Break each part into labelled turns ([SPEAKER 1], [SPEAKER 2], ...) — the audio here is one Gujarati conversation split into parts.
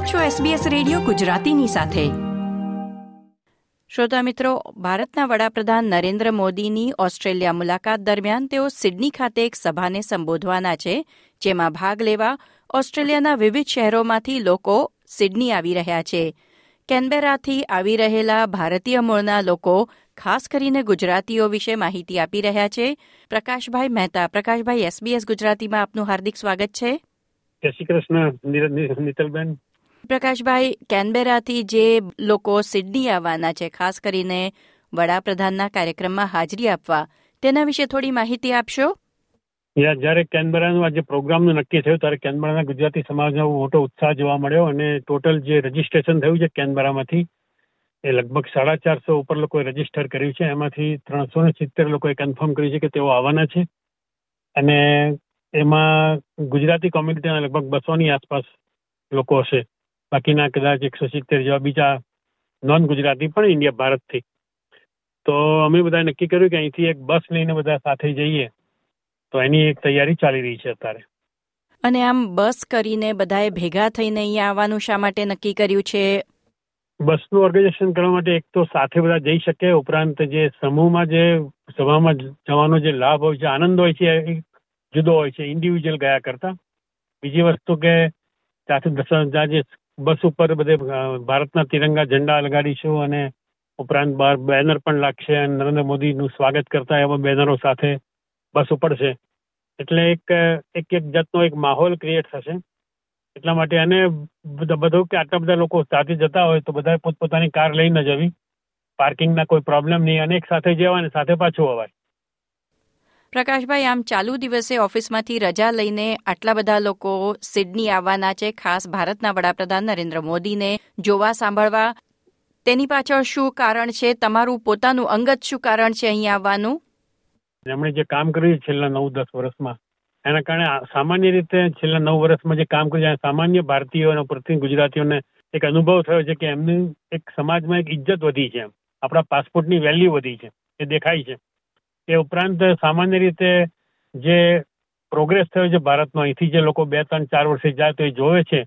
[SPEAKER 1] આપ છો SBS રેડિયો ગુજરાતીની સાથે. શ્રોતા મિત્રો ભારતના વડાપ્રધાન નરેન્દ્ર મોદીની ઓસ્ટ્રેલિયા મુલાકાત દરમિયાન તેઓ સિડની ખાતે એક સભાને સંબોધવાના છે જેમાં ભાગ લેવા ઓસ્ટ્રેલિયાના વિવિધ શહેરોમાંથી લોકો સિડની આવી રહ્યા છે. કેનબેરાથી આવી રહેલા ભારતીય મૂળના લોકો ખાસ કરીને ગુજરાતીઓ વિશે માહિતી આપી રહ્યા છે. પ્રકાશભાઈ મહેતા પ્રકાશભાઈ એસબીએસ ગુજરાતીમાં આપનું હાર્દિક સ્વાગત છે.
[SPEAKER 2] જય શ્રી કૃષ્ણ નીતલબેન.
[SPEAKER 1] પ્રકાશભાઈ કેનબેરાથી જે લોકો સિડની આવવાના છે, ખાસ કરીને વડાપ્રધાનના કાર્યક્રમમાં હાજરી આપવા, તેના વિશે થોડી માહિતી આપશો?
[SPEAKER 2] જ્યારે કેનબેરાનું આજે પ્રોગ્રામનું નક્કી થયું, ત્યારે કેનબેરાના ગુજરાતી સમાજનો મોટો ઉત્સાહ જોવા મળ્યો અને ટોટલ જે રજીસ્ટ્રેશન થયું છે કેનબેરામાંથી, એ લગભગ સાડા ચારસો ઉપર લોકોએ રજિસ્ટર કર્યું છે. એમાંથી ત્રણસો ને સિત્તેર લોકોએ કન્ફર્મ કર્યું છે કે તેઓ આવવાના છે. અને એમાં ગુજરાતી કોમ્યુનિટીના લગભગ બસોની આસપાસ લોકો હશે. બાકીના કદાચ એકસો સિત્તેર જેવા બીજા નોન ગુજરાતી પણ ઇન્ડિયા ભારતથી. તો અમે બધા નક્કી કર્યું કે અહીંથી એક બસ લઈને બધા સાથે જઈએ. તો એની એક તૈયારી ચાલી રહી છે અત્યારે.
[SPEAKER 1] અને આમ બસ કરીને બધાએ ભેગા થઈને અહીંયા આવવાનું શા માટે નક્કી કર્યું છે?
[SPEAKER 2] બસનું ઓર્ગેનાઇઝેશન કરવા માટે એક તો સાથે બધા જઈ શકે ઉપરાંત જે સમૂહમાં જે સભામાં જવાનો જે લાભ હોય છે આનંદ હોય છે જુદો હોય છે ઇન્ડિવિજ્યુઅલ ગયા કરતા. બીજી વસ્તુ કે દસ જે બસ ઉપર બધે ભારતના તિરંગા ઝંડા લગાડીશું અને ઉપરાંત બહાર બેનર પણ લાગશે અને નરેન્દ્ર મોદીનું સ્વાગત કરતા એવા બેનરો સાથે બસ ઉપડશે એટલે એક એક એક જાતનો એક માહોલ ક્રિએટ થશે. એટલા માટે અને બધું કે આટલા બધા લોકો સાથે જતા હોય તો બધા પોતપોતાની કાર લઈને જવી પાર્કિંગના કોઈ પ્રોબ્લેમ નહીં. અને એક સાથે જવાય ને સાથે પાછું અવાય.
[SPEAKER 1] પ્રકાશભાઈ, આમ ચાલુ દિવસે ઓફિસમાંથી રજા લઈને આટલા બધા લોકો સિડની આવવાના છે. ખાસ ભારતના વડાપ્રધાન નરેન્દ્ર મોદીને જોવા સાંભળવા. તેની પાછળ શું કારણ છે? તમારું પોતાનું અંગત શું કારણ છે અહીં આવવાનું?
[SPEAKER 2] એમણે જે કામ કર્યું છેલ્લા નવ દસ વર્ષમાં, એના કારણે સામાન્ય રીતે છેલ્લા નવ વર્ષમાં જે કામ કર્યું સામાન્ય ભારતીયો પ્રતિ ગુજરાતીઓને એક અનુભવ થયો છે કે એમની એક સમાજમાં એક ઇજ્જત વધી છે આપણા પાસપોર્ટની વેલ્યુ વધી છે, એ દેખાય છે. એ ઉપરાંત સામાન્ય રીતે જે પ્રોગ્રેસ થયો છે ભારતનો, અહીંથી જે લોકો બે, ત્રણ, ચાર વર્ષે જાય તો એ જોવે છે,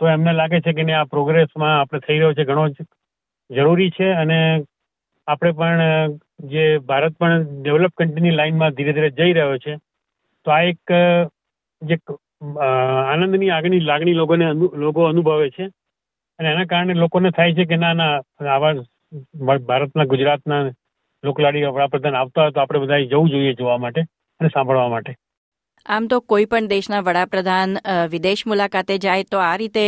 [SPEAKER 2] તો એમને લાગે છે કે આ પ્રોગ્રેસમાં આપણે થઈ રહ્યો છે ઘણો જરૂરી છે અને આપણે પણ, જે ભારત પણ ડેવલપ કન્ટ્રીની લાઇનમાં ધીરે ધીરે જઈ રહ્યો છે, તો આ એક, જે આનંદની આગળની લાગણી લોકોને લોકો અનુભવે છે અને એના કારણે લોકોને થાય છે કે ના ના, આવા ભારતના, ગુજરાતના લોકલાડી વડાપ્રધાન આવતા હોય તો આપણે બધા જવું જોઈએ જોવા માટે અને સાંભળવા માટે.
[SPEAKER 1] આમ તો કોઈ પણ દેશના વડાપ્રધાન વિદેશ મુલાકાતે જાય તો આ રીતે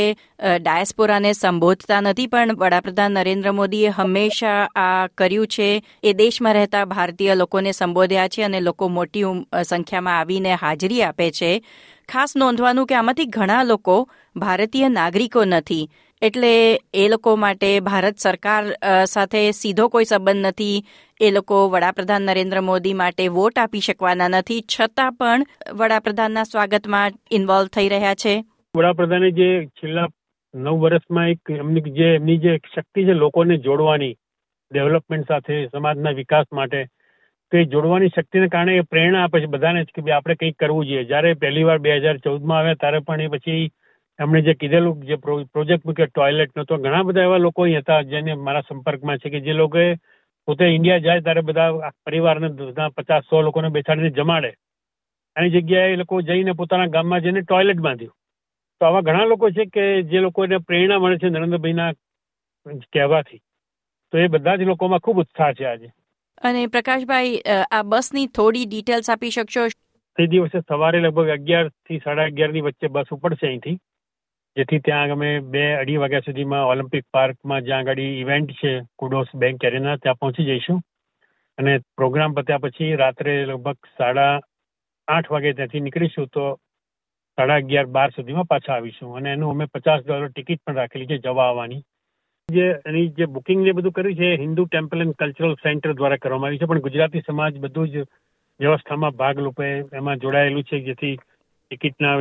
[SPEAKER 1] ડાયસ્પોરાને સંબોધતા નથી, પણ વડાપ્રધાન નરેન્દ્ર મોદીએ હંમેશા આ કર્યું છે. એ દેશમાં રહેતા ભારતીય લોકોને સંબોધ્યા છે અને લોકો મોટી સંખ્યામાં આવીને હાજરી આપે છે. ખાસ નોંધવાનું કે આમાંથી ઘણા લોકો ભારતીય નાગરિકો નથી. એટલે એ લોકો માટે ભારત સરકાર સાથે સીધો કોઈ સંબંધ નથી. એ લોકો વડાપ્રધાન નરેન્દ્ર મોદી માટે વોટ આપી શકવાના નથી. છતાં પણ વડાપ્રધાનના સ્વાગતમાં ઇન્વોલ્વ થઈ રહ્યા છે.
[SPEAKER 2] વડાપ્રધાને જે છેલ્લા નવ વર્ષમાં એક એમની જે એમની જે શક્તિ છે લોકોને જોડવાની, ડેવલપમેન્ટ સાથે, સમાજના વિકાસ માટે તો એ જોડવાની શક્તિને કારણે એ પ્રેરણા આપે છે બધાને કે ભાઈ આપણે કંઈક કરવું જોઈએ. જ્યારે પહેલી વાર બે હજાર ચૌદમાં આવ્યા ત્યારે પણ એ પછી એમણે જે કીધેલું જે પ્રોજેક્ટ મૂક્યો ટોયલેટનો તો ઘણા બધા એવા લોકો હતા જેને મારા સંપર્કમાં છે કે જે લોકોએ પોતે ઇન્ડિયા જાય ત્યારે બધા પરિવારને પચાસ સો લોકોને બેસાડીને જમાડે. એની જગ્યાએ એ લોકો જઈને પોતાના ગામમાં જઈને ટોયલેટ બાંધ્યું. તો આવા ઘણા લોકો છે કે જે લોકોને પ્રેરણા મળે છે નરેન્દ્રભાઈના કહેવાથી. તો એ બધા જ લોકોમાં ખૂબ ઉત્સાહ છે આજે.
[SPEAKER 1] અને પ્રકાશભાઈ આ બસની થોડી ડિટેલ્સ આપી શકશો?
[SPEAKER 2] તે દિવસે સવારે લગભગ અગિયારથી સાડા અગિયારની વચ્ચે બસ ઉપડશે અહીંથી. જેથી ત્યાં અમે બે અઢી વાગ્યા સુધીમાં ઓલિમ્પિક પાર્કમાં જ્યાં આગળ ઇવેન્ટ છે, કુડોસ બેંક એરેના, ત્યાં પહોંચી જઈશું. અને પ્રોગ્રામ પત્યા પછી રાત્રે લગભગ સાડા આઠ વાગે ત્યાંથી નીકળીશું તો સાડા અગિયાર બાર સુધીમાં પાછા આવીશું. અને એનું અમે પચાસ ડોલર ટિકિટ પણ રાખેલી છે જવા આવવાની. જે એની જે બુકિંગ ને બધું કર્યું છે Hindu temple and cultural centre દ્વારા કરવામાં આવ્યું છે. પણ ગુજરાતી સમાજ બધું જ વ્યવસ્થામાં ભાગ રૂપે એમાં જોડાયેલું છે, જેથી ટિકિટના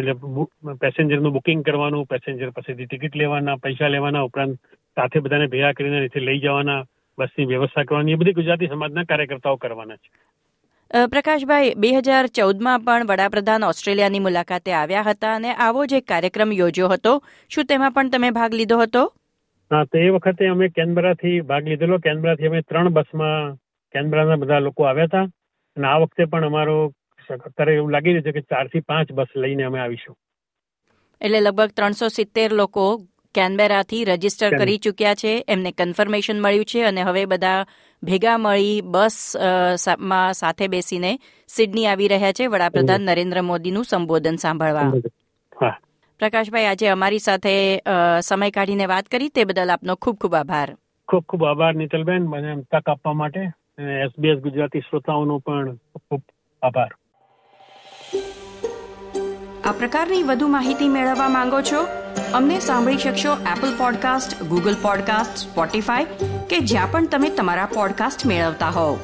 [SPEAKER 2] પેસેન્જરનું બુકિંગ કરવાનું પેસેન્જર પાસેથી ટિકિટ લેવાના, પૈસા લેવાના, ઉપરાંત સાથે બધાને ભેગા કરીને અહીંથી લઈ જવાના, બસની વ્યવસ્થા કરવાની, એ બધી ગુજરાતી સમાજના કાર્યકર્તાઓ કરવાના છે.
[SPEAKER 1] પ્રકાશભાઈ, બે હજાર ચૌદમાં પણ વડાપ્રધાન ઓસ્ટ્રેલિયાની મુલાકાતે આવ્યા હતા અને આવો જ એક કાર્યક્રમ યોજ્યો હતો. શું તેમાં પણ તમે ભાગ લીધો હતો?
[SPEAKER 2] હા તો એ વખતે અમે કેનબરાથી ભાગ લીધેલો. કેનબરાથી અમે ત્રણ બસમાં કેનબરાના બધા લોકો આવ્યા હતા. અને આ વખતે પણ અમારો અત્યારે એવું લાગી રહ્યું છે કે ચારથી પાંચ બસ લઈને અમે આવીશું.
[SPEAKER 1] એટલે લગભગ ત્રણસો સિત્તેર લોકો કેનબેરાથી રજિસ્ટર કરી ચૂક્યા છે. એમને કન્ફર્મેશન મળ્યું છે અને હવે બધા ભેગા મળી બસમાં સાથે બેસીને સિડની આવી રહ્યા છે. વડાપ્રધાન નરેન્દ્ર મોદીનું સંબોધન સાંભળવા. પ્રકાશભાઈ આજે અમારી સાથે સમય કાઢીને વાત કરી. તે બદલ આપનો ખૂબ ખૂબ આભાર.
[SPEAKER 2] ખૂબ ખૂબ આભાર નીતલબેન. મને તક આપવા માટે એસબીએસ ગુજરાતી શ્રોતાઓનો પણ ખૂબ આભાર.
[SPEAKER 1] આ પ્રકારની વધુ માહિતી મેળવવા માંગો છો? અમને સાંભળી શકશો Apple podcast Google podcast Spotify કે જ્યાં પણ તમે તમારા પોડકાસ્ટ મેળવતા હોવ.